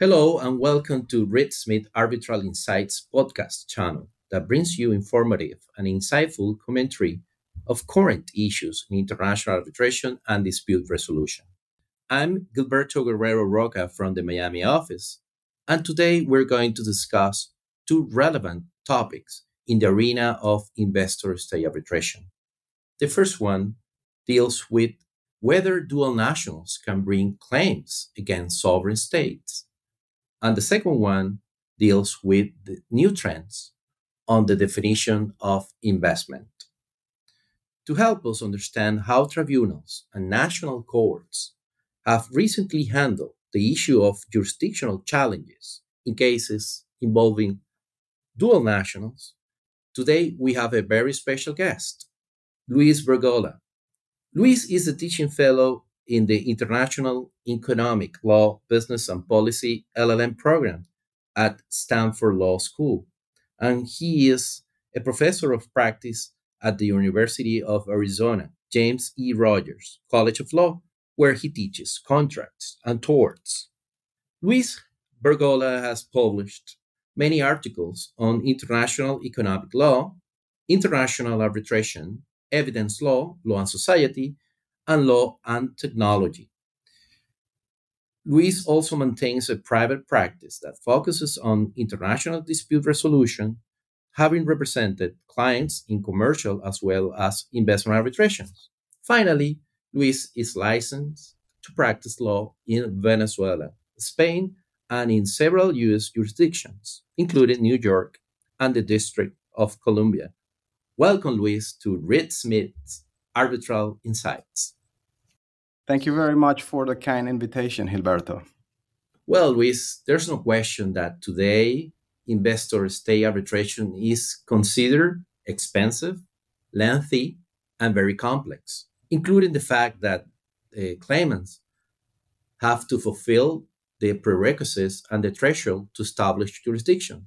Hello, and welcome to Reed Smith Arbitral Insights podcast channel that brings you informative and insightful commentary of current issues in international arbitration and dispute resolution. I'm Gilberto Guerrero Rocca from the Miami office, and today we're going to discuss two relevant topics in the arena of investor state arbitration. The first one deals with whether dual nationals can bring claims against sovereign states and the second one deals with the new trends on the definition of investment. To help us understand how tribunals and national courts have recently handled the issue of jurisdictional challenges in cases involving dual nationals, today we have a very special guest, Luis Bergolla. Luis is a teaching fellow in the International Economic Law, Business and Policy LLM program at Stanford Law School. And he is a professor of practice at the University of Arizona, James E. Rogers College of Law, where he teaches contracts and torts. Luis Bergolla has published many articles on international economic law, international arbitration, evidence law, law and society, and law and technology. Luis also maintains a private practice that focuses on international dispute resolution, having represented clients in commercial as well as investment arbitrations. Finally, Luis is licensed to practice law in Venezuela, Spain, and in several U.S. jurisdictions, including New York and the District of Columbia. Welcome, Luis, to Reed Smith's Arbitral Insights. Thank you very much for the kind invitation, Gilberto. Well, Luis, there's no question that today investor state arbitration is considered expensive, lengthy, and very complex, including the fact that uh, claimants have to fulfill the prerequisites and the threshold to establish jurisdiction.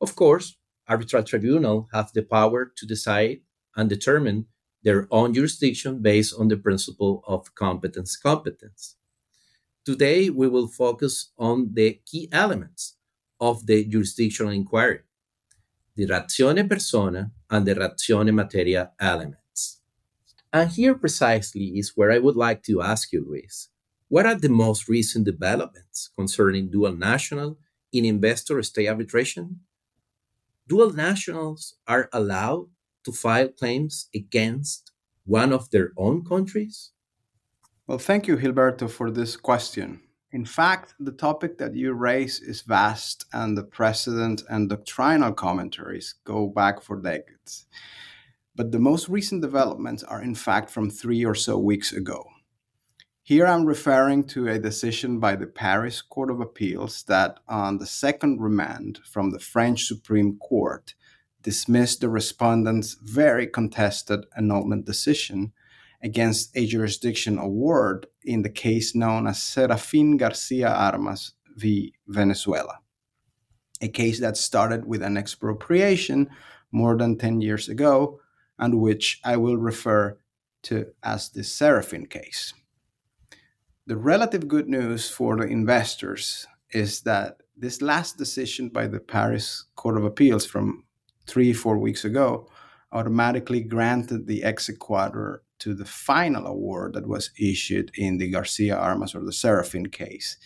Of course, arbitral tribunal have the power to decide and determine their own jurisdiction based on the principle of competence competence. Today, we will focus on the key elements of the jurisdictional inquiry, the ratione personae and the ratione materiae elements. And here precisely is where I would like to ask you, Luis, what are the most recent developments concerning dual national in investor state arbitration? Dual nationals are allowed to file claims against one of their own countries? Well, thank you, Gilberto, for this question. In fact, the topic that you raise is vast, and the precedent and doctrinal commentaries go back for decades. But the most recent developments are, in fact, from three or so weeks ago. Here I'm referring to a decision by the Paris Court of Appeals that, on the second remand from the French Supreme Court, dismissed the respondent's very contested annulment decision against a jurisdiction award in the case known as Serafin Garcia Armas v. Venezuela, a case that started with an expropriation more than 10 years ago and which I will refer to as the Serafin case. The relative good news for the investors is that this last decision by the Paris Court of Appeals from three, four weeks ago, automatically granted the exequatur to the final award that was issued in the Garcia Armas or the Serafin case.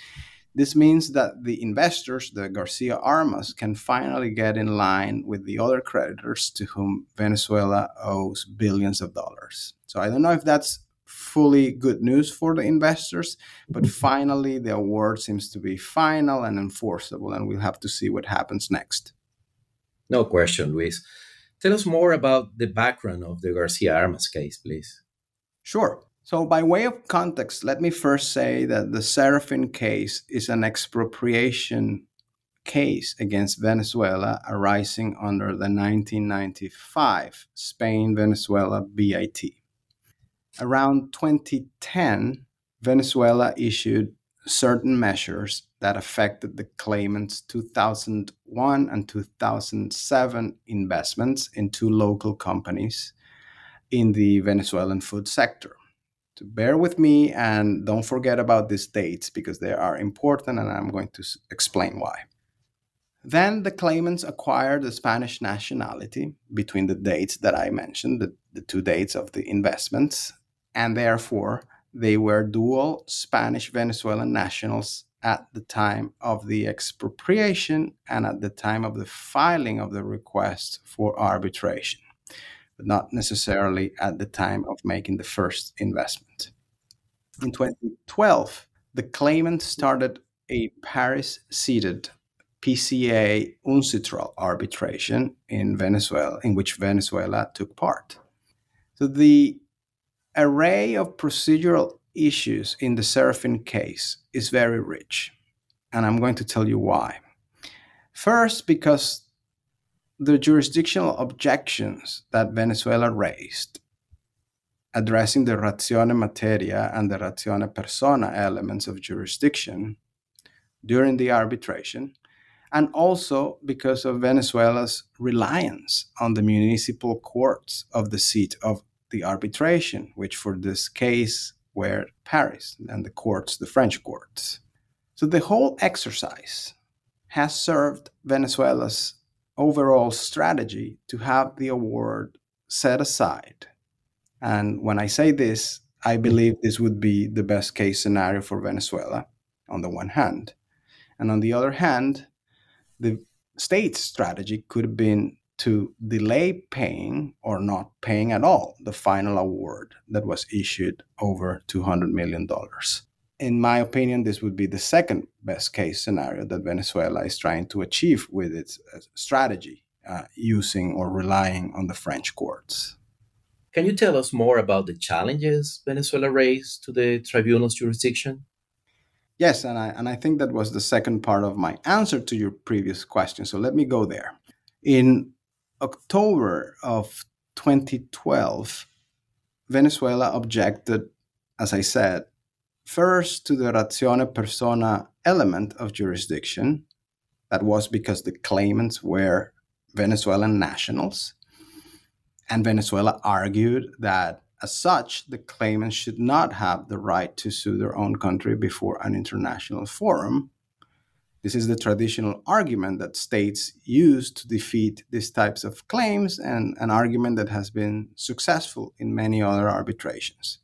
This means that the investors, the Garcia Armas, can finally get in line with the other creditors to whom Venezuela owes billions of dollars. So I don't know if that's fully good news for the investors, but finally the award seems to be final and enforceable, and we'll have to see what happens next. No question, Luis. Tell us more about the background of the Garcia Armas case, please. Sure. So, by way of context, let me first say that the Serafin case is an expropriation case against Venezuela arising under the 1995 Spain Venezuela BIT. Around 2010, Venezuela issued certain measures that affected the claimant's 2001 and 2007 investments in two local companies in the Venezuelan food sector. So bear with me and don't forget about these dates because they are important and I'm going to explain why. Then the claimants acquired the Spanish nationality between the dates that I mentioned, the, the two dates of the investments, and therefore they were dual Spanish Venezuelan nationals at the time of the expropriation and at the time of the filing of the request for arbitration, but not necessarily at the time of making the first investment. In 2012, the claimant started a Paris seated PCA UNCITRAL arbitration in Venezuela, in which Venezuela took part. So the array of procedural issues in the Serafin case is very rich, and I'm going to tell you why. First, because the jurisdictional objections that Venezuela raised, addressing the ratione materiae and the ratione personae elements of jurisdiction during the arbitration, and also because of Venezuela's reliance on the municipal courts of the seat of the arbitration, which for this case were Paris and the courts, the French courts. So the whole exercise has served Venezuela's overall strategy to have the award set aside. And when I say this, I believe this would be the best case scenario for Venezuela on the one hand. And on the other hand, the state's strategy could have been to delay paying or not paying at all the final award that was issued over $200 million. In my opinion, this would be the second best case scenario that Venezuela is trying to achieve with its uh, strategy uh, using or relying on the French courts. Can you tell us more about the challenges Venezuela raised to the tribunal's jurisdiction? Yes, and I, and I think that was the second part of my answer to your previous question. So let me go there. In October of 2012, Venezuela objected, as I said, first to the ratione personae element of jurisdiction. That was because the claimants were Venezuelan nationals. And Venezuela argued that, as such, the claimants should not have the right to sue their own country before an international forum this is the traditional argument that states use to defeat these types of claims and an argument that has been successful in many other arbitrations.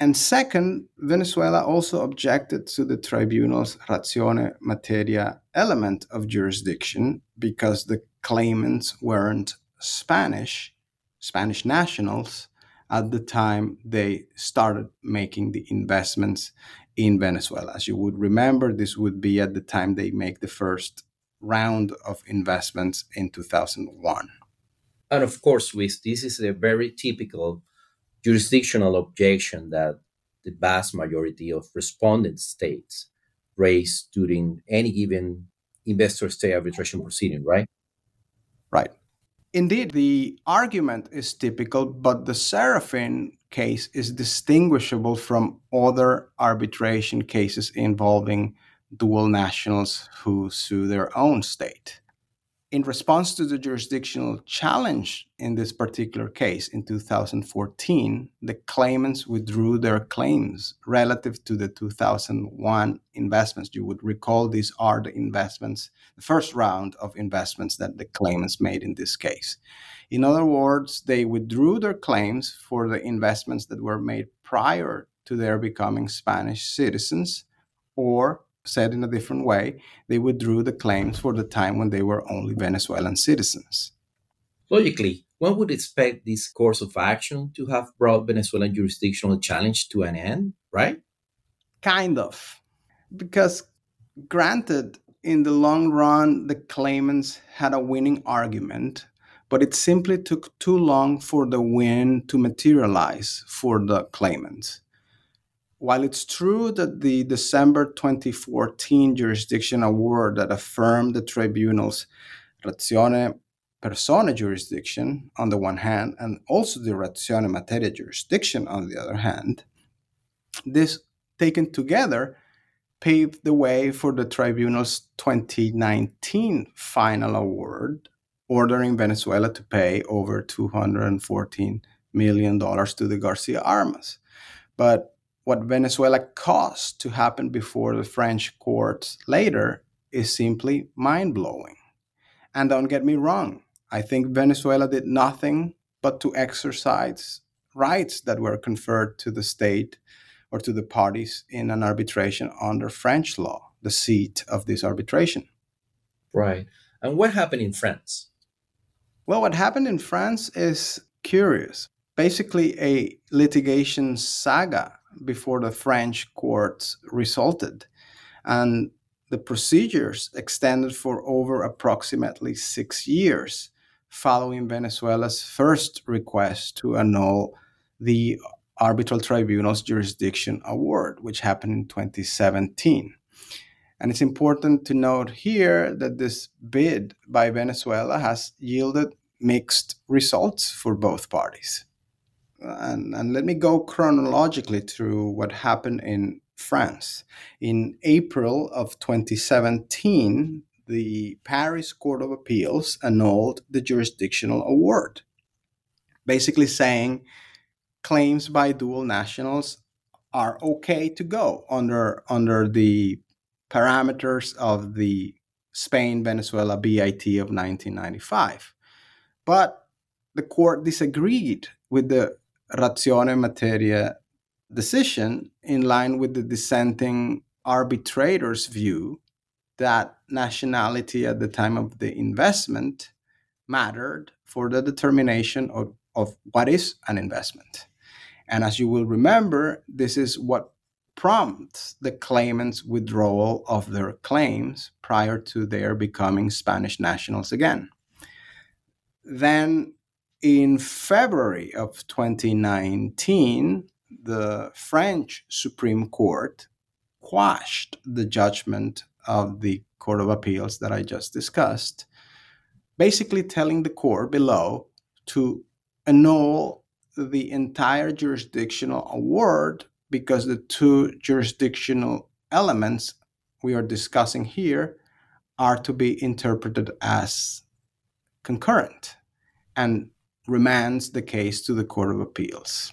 And second, Venezuela also objected to the tribunal's ratione materiae element of jurisdiction because the claimants weren't Spanish, Spanish nationals, at the time they started making the investments in Venezuela. As you would remember, this would be at the time they make the first round of investments in 2001. And of course, with this is a very typical jurisdictional objection that the vast majority of respondent states raise during any given investor state arbitration proceeding, right? Right. Indeed, the argument is typical, but the Serafin case is distinguishable from other arbitration cases involving dual nationals who sue their own state in response to the jurisdictional challenge in this particular case in 2014, the claimants withdrew their claims relative to the 2001 investments. You would recall these are the investments, the first round of investments that the claimants made in this case. In other words, they withdrew their claims for the investments that were made prior to their becoming Spanish citizens or said in a different way, they withdrew the claims for the time when they were only Venezuelan citizens. Logically, one would expect this course of action to have brought Venezuelan jurisdictional challenge to an end, right? Kind of. Because, granted, in the long run, the claimants had a winning argument, but it simply took too long for the win to materialize for the claimants. While it's true that the December 2014 jurisdiction award that affirmed the tribunal's ratione personae jurisdiction on the one hand, and also the ratione materiae jurisdiction on the other hand, this taken together paved the way for the tribunal's 2019 final award, ordering Venezuela to pay over $214 million to the Garcia Armas. But what Venezuela caused to happen before the French courts later is simply mind blowing. And don't get me wrong, I think Venezuela did nothing but to exercise rights that were conferred to the state or to the parties in an arbitration under French law, the seat of this arbitration. Right. And what happened in France? Well, what happened in France is curious. Basically, a litigation saga before the French courts resulted. And the procedures extended for over approximately six years following Venezuela's first request to annul the Arbitral Tribunal's jurisdiction award, which happened in 2017. And it's important to note here that this bid by Venezuela has yielded mixed results for both parties. And, and let me go chronologically through what happened in France. In April of 2017, the Paris Court of Appeals annulled the jurisdictional award, basically saying claims by dual nationals are okay to go under under the parameters of the Spain Venezuela BIT of 1995. But the court disagreed with the ratione materiae decision in line with the dissenting arbitrator's view that nationality at the time of the investment mattered for the determination of, of what is an investment. And as you will remember, this is what prompts the claimant's withdrawal of their claims prior to their becoming Spanish nationals again. Then in February of 2019, the French Supreme Court quashed the judgment of the Court of Appeals that I just discussed, basically telling the court below to annul the entire jurisdictional award because the two jurisdictional elements we are discussing here are to be interpreted as concurrent. And remands the case to the Court of Appeals.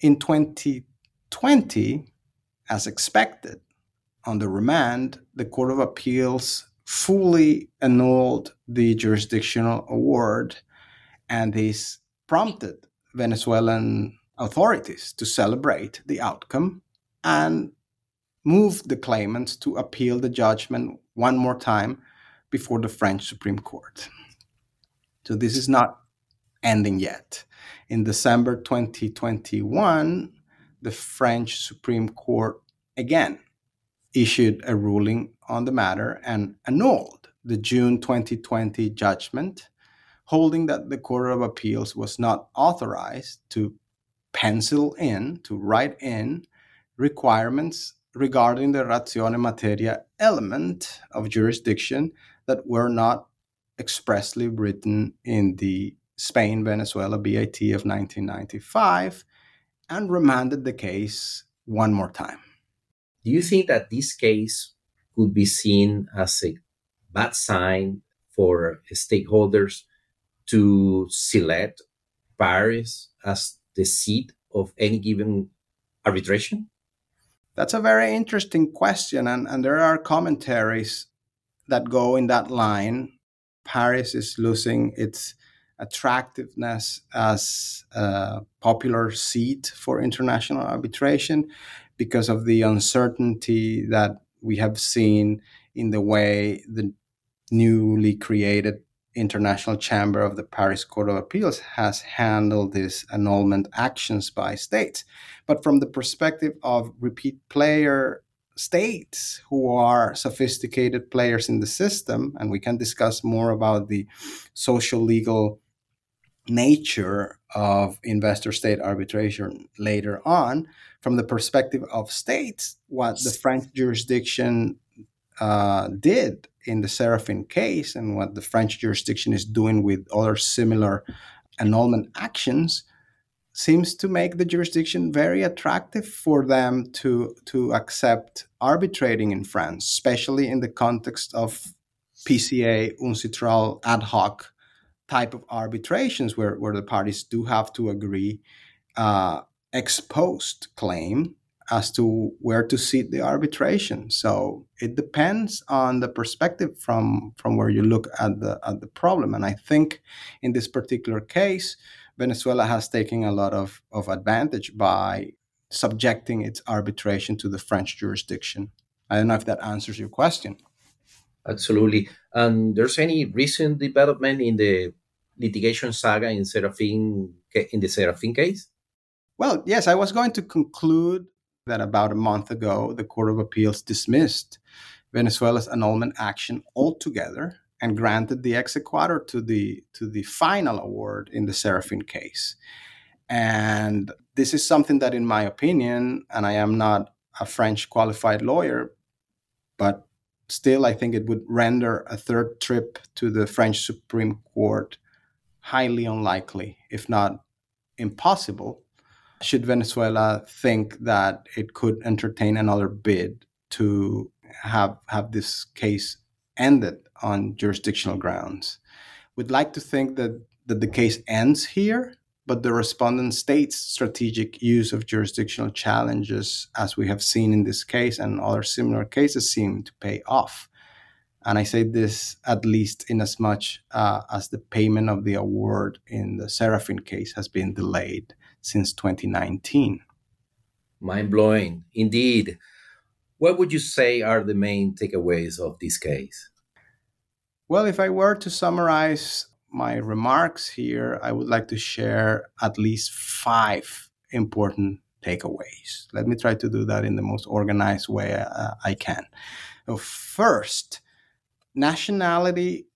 In 2020, as expected, on the remand, the Court of Appeals fully annulled the jurisdictional award and this prompted Venezuelan authorities to celebrate the outcome and moved the claimants to appeal the judgment one more time before the French Supreme Court. So this is not ending yet. In December 2021, the French Supreme Court again issued a ruling on the matter and annulled the June 2020 judgment, holding that the Court of Appeals was not authorized to pencil in, to write in requirements regarding the ratione materiae element of jurisdiction that were not expressly written in the Spain Venezuela BIT of 1995 and remanded the case one more time. Do you think that this case could be seen as a bad sign for stakeholders to select Paris as the seat of any given arbitration? That's a very interesting question, and, and there are commentaries that go in that line. Paris is losing its attractiveness as a popular seat for international arbitration because of the uncertainty that we have seen in the way the newly created International Chamber of the Paris Court of Appeals has handled these annulment actions by states. But from the perspective of repeat player states who are sophisticated players in the system, and we can discuss more about the social legal nature of investor state arbitration later on. From the perspective of states, what the French jurisdiction uh, did in the Serafin case and what the French jurisdiction is doing with other similar annulment actions seems to make the jurisdiction very attractive for them to to accept arbitrating in France, especially in the context of PCA, UNCITRAL, ad hoc type of arbitrations where, where the parties do have to agree uh, ex post claim as to where to seat the arbitration. So it depends on the perspective from from where you look at the at the problem. And I think in this particular case, Venezuela has taken a lot of, of advantage by subjecting its arbitration to the French jurisdiction. I don't know if that answers your question. Absolutely. And there's any recent development in the litigation saga in Serafin in the Serafin case? Well, yes, I was going to conclude that about a month ago, the Court of Appeals dismissed Venezuela's annulment action altogether and granted the exequatur to the to the final award in the Serafin case. And this is something that, in my opinion, and I am not a French qualified lawyer, but still I think it would render a third trip to the French Supreme Court highly unlikely, if not impossible, should Venezuela think that it could entertain another bid to have have this case ended on jurisdictional grounds. We'd like to think that, that the case ends here, but the respondent state's strategic use of jurisdictional challenges, as we have seen in this case and other similar cases, seem to pay off. And I say this at least in as much uh, as the payment of the award in the Serafin case has been delayed since 2019. Mind blowing, indeed. What would you say are the main takeaways of this case? Well, if I were to summarize my remarks here, I would like to share at least five important takeaways. Let me try to do that in the most organized way uh, I can. First, nationality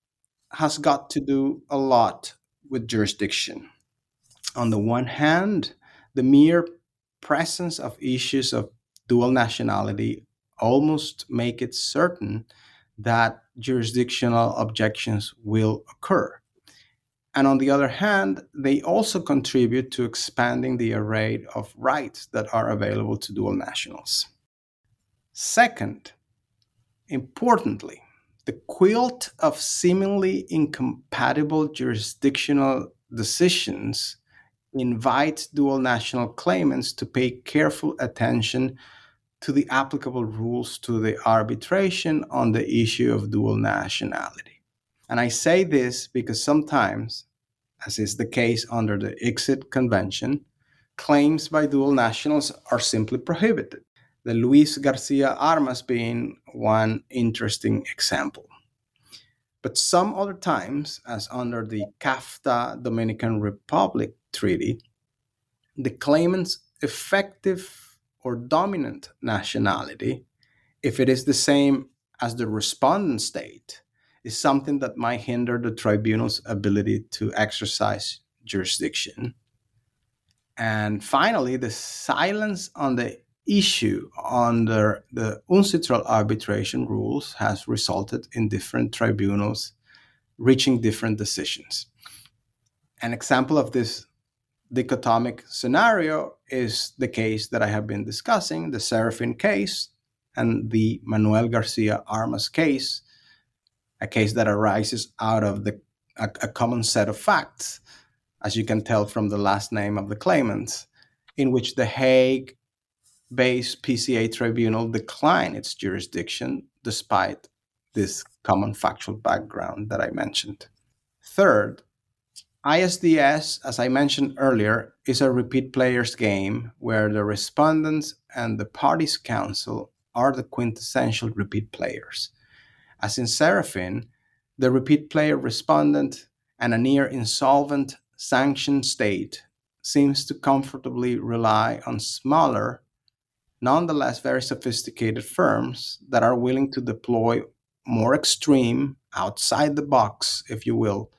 has got to do a lot with jurisdiction. On the one hand, the mere presence of issues of dual nationality almost make it certain that jurisdictional objections will occur. And on the other hand, they also contribute to expanding the array of rights that are available to dual nationals. Second, importantly, the quilt of seemingly incompatible jurisdictional decisions invites dual national claimants to pay careful attention to the applicable rules to the arbitration on the issue of dual nationality. And I say this because sometimes, as is the case under the ICSID Convention, claims by dual nationals are simply prohibited. The Luis Garcia Armas being one interesting example. But some other times, as under the CAFTA Dominican Republic Treaty, the claimant's effective or dominant nationality, if it is the same as the respondent state, is something that might hinder the tribunal's ability to exercise jurisdiction. And finally, the silence on the issue under the UNCITRAL arbitration rules has resulted in different tribunals reaching different decisions. An example of this dichotomic scenario is the case that I have been discussing, the Serafin case and the Manuel Garcia Armas case, a case that arises out of the, a, a common set of facts, as you can tell from the last name of the claimant, in which the Hague based PCA tribunal declined its jurisdiction despite this common factual background that I mentioned. Third, ISDS, as I mentioned earlier, is a repeat players game where the respondents and the parties counsel are the quintessential repeat players. As in Serafin, the repeat player respondent and a near insolvent sanctioned state seems to comfortably rely on smaller nonetheless very sophisticated firms that are willing to deploy more extreme, outside the box, if you will,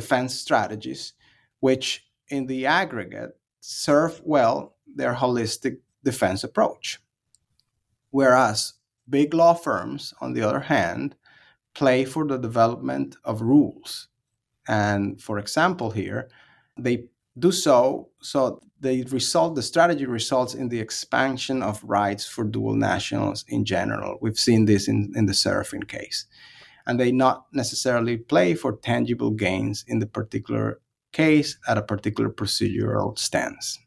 defense strategies, which in the aggregate serve well their holistic defense approach. Whereas big law firms, on the other hand, play for the development of rules. And for example, here, they do so so the result the strategy results in the expansion of rights for dual nationals in general we've seen this in, in the Serafin case and they not necessarily play for tangible gains in the particular case at a particular procedural stance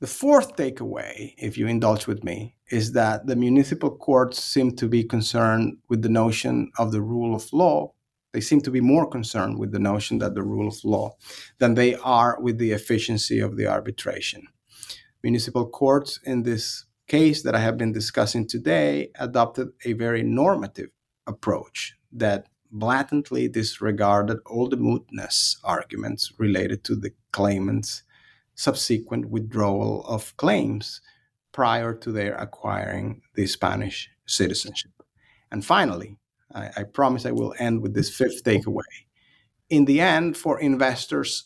the fourth takeaway if you indulge with me is that the municipal courts seem to be concerned with the notion of the rule of law they seem to be more concerned with the notion that the rule of law than they are with the efficiency of the arbitration. Municipal courts in this case that I have been discussing today adopted a very normative approach that blatantly disregarded all the mootness arguments related to the claimant's subsequent withdrawal of claims prior to their acquiring the Spanish citizenship. And finally, I, I promise I will end with this fifth takeaway. In the end, for investors,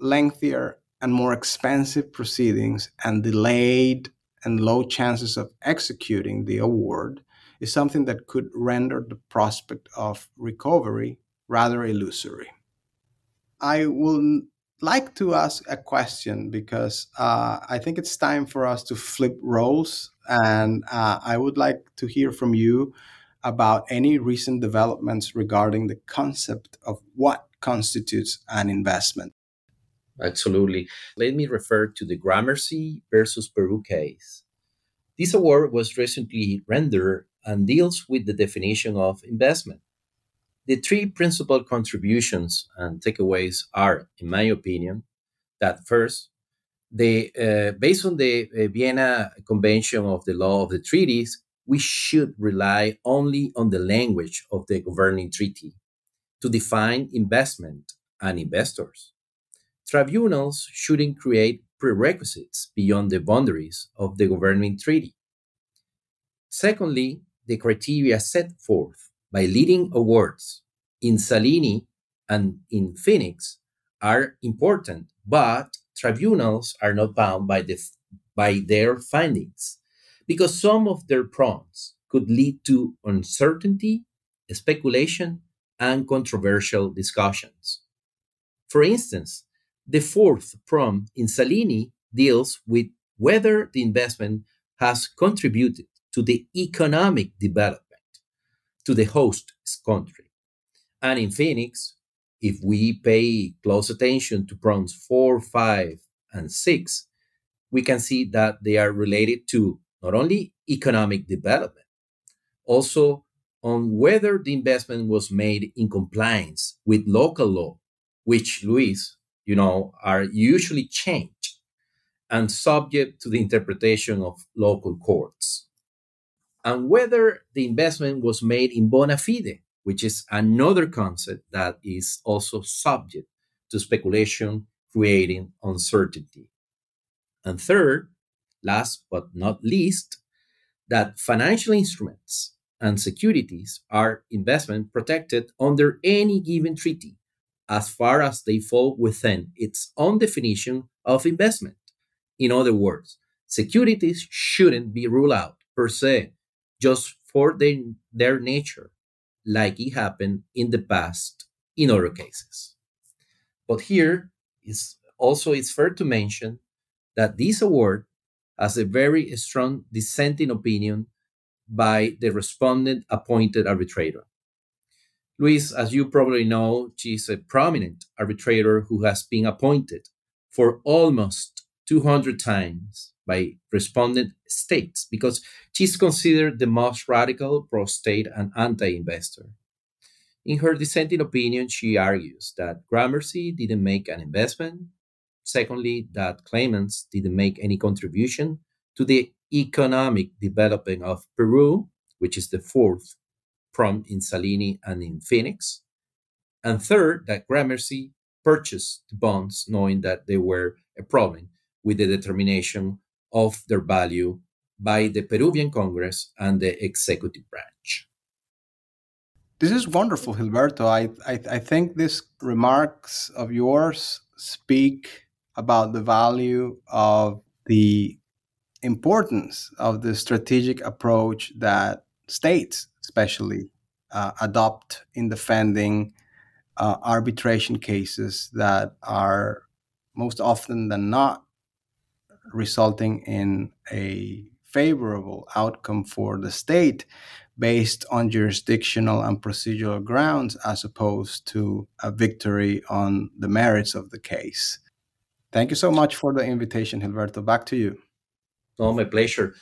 lengthier and more expensive proceedings and delayed and low chances of executing the award is something that could render the prospect of recovery rather illusory. I will like to ask a question because uh, I think it's time for us to flip roles, and uh, I would like to hear from you about any recent developments regarding the concept of what constitutes an investment. Absolutely. Let me refer to the Gramercy versus Peru case. This award was recently rendered and deals with the definition of investment. The three principal contributions and takeaways are, in my opinion, that first, the, uh, based on the uh, Vienna Convention of the Law of the Treaties, we should rely only on the language of the governing treaty to define investment and investors. Tribunals shouldn't create prerequisites beyond the boundaries of the governing treaty. Secondly, the criteria set forth by leading awards in Salini and in Phoenix are important, but tribunals are not bound by, the, by their findings because some of their prongs could lead to uncertainty, speculation, and controversial discussions. For instance, the fourth prong in Salini deals with whether the investment has contributed to the economic development to the host country. And in Phoenix, if we pay close attention to prongs four, five, and six, we can see that they are related to not only economic development, also on whether the investment was made in compliance with local law, which, Luis, you know, are usually changed and subject to the interpretation of local courts. And whether the investment was made in bona fide, which is another concept that is also subject to speculation, creating uncertainty. And third, last but not least, that financial instruments and securities are investment protected under any given treaty as far as they fall within its own definition of investment. In other words, securities shouldn't be ruled out per se just for their, their nature, like it happened in the past in other cases. But here is also it's fair to mention that this award has a very strong dissenting opinion by the respondent appointed arbitrator. Luis, as you probably know, she's a prominent arbitrator who has been appointed for almost 200 times by respondent states because she's considered the most radical pro state and anti investor. In her dissenting opinion, she argues that Gramercy didn't make an investment Secondly, that claimants didn't make any contribution to the economic development of Peru, which is the fourth from in Salini and in Phoenix. And third, that Gramercy purchased the bonds knowing that they were a problem with the determination of their value by the Peruvian Congress and the executive branch. This is wonderful, Gilberto. I, I, I think these remarks of yours speak about the value of the importance of the strategic approach that states, especially, uh, adopt in defending uh, arbitration cases that are most often than not resulting in a favorable outcome for the state based on jurisdictional and procedural grounds as opposed to a victory on the merits of the case. Thank you so much for the invitation, Gilberto. Back to you. Oh, my pleasure.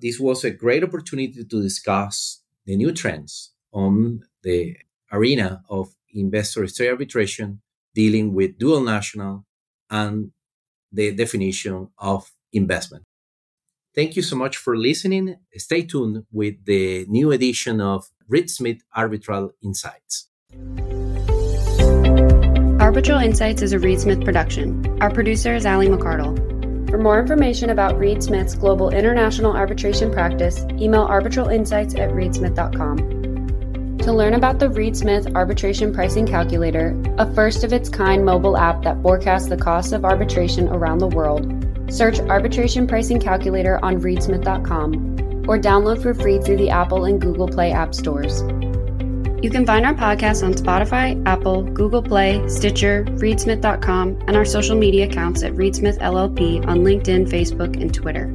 This was a great opportunity to discuss the new trends on the arena of investor state arbitration dealing with dual national and the definition of investment. Thank you so much for listening. Stay tuned with the new edition of Reed Smith Arbitral Insights. Arbitral Insights is a Reed Smith production. Our producer is Ali McCardell. For more information about Reed Smith's global international arbitration practice, email arbitralinsights at reedsmith.com. To learn about the Reed Smith Arbitration Pricing Calculator, a first of its kind mobile app that forecasts the costs of arbitration around the world, Search Arbitration Pricing Calculator on reedsmith.com or download for free through the Apple and Google Play app stores. You can find our podcast on Spotify, Apple, Google Play, Stitcher, reedsmith.com, and our social media accounts at Reedsmith LLP on LinkedIn, Facebook, and Twitter.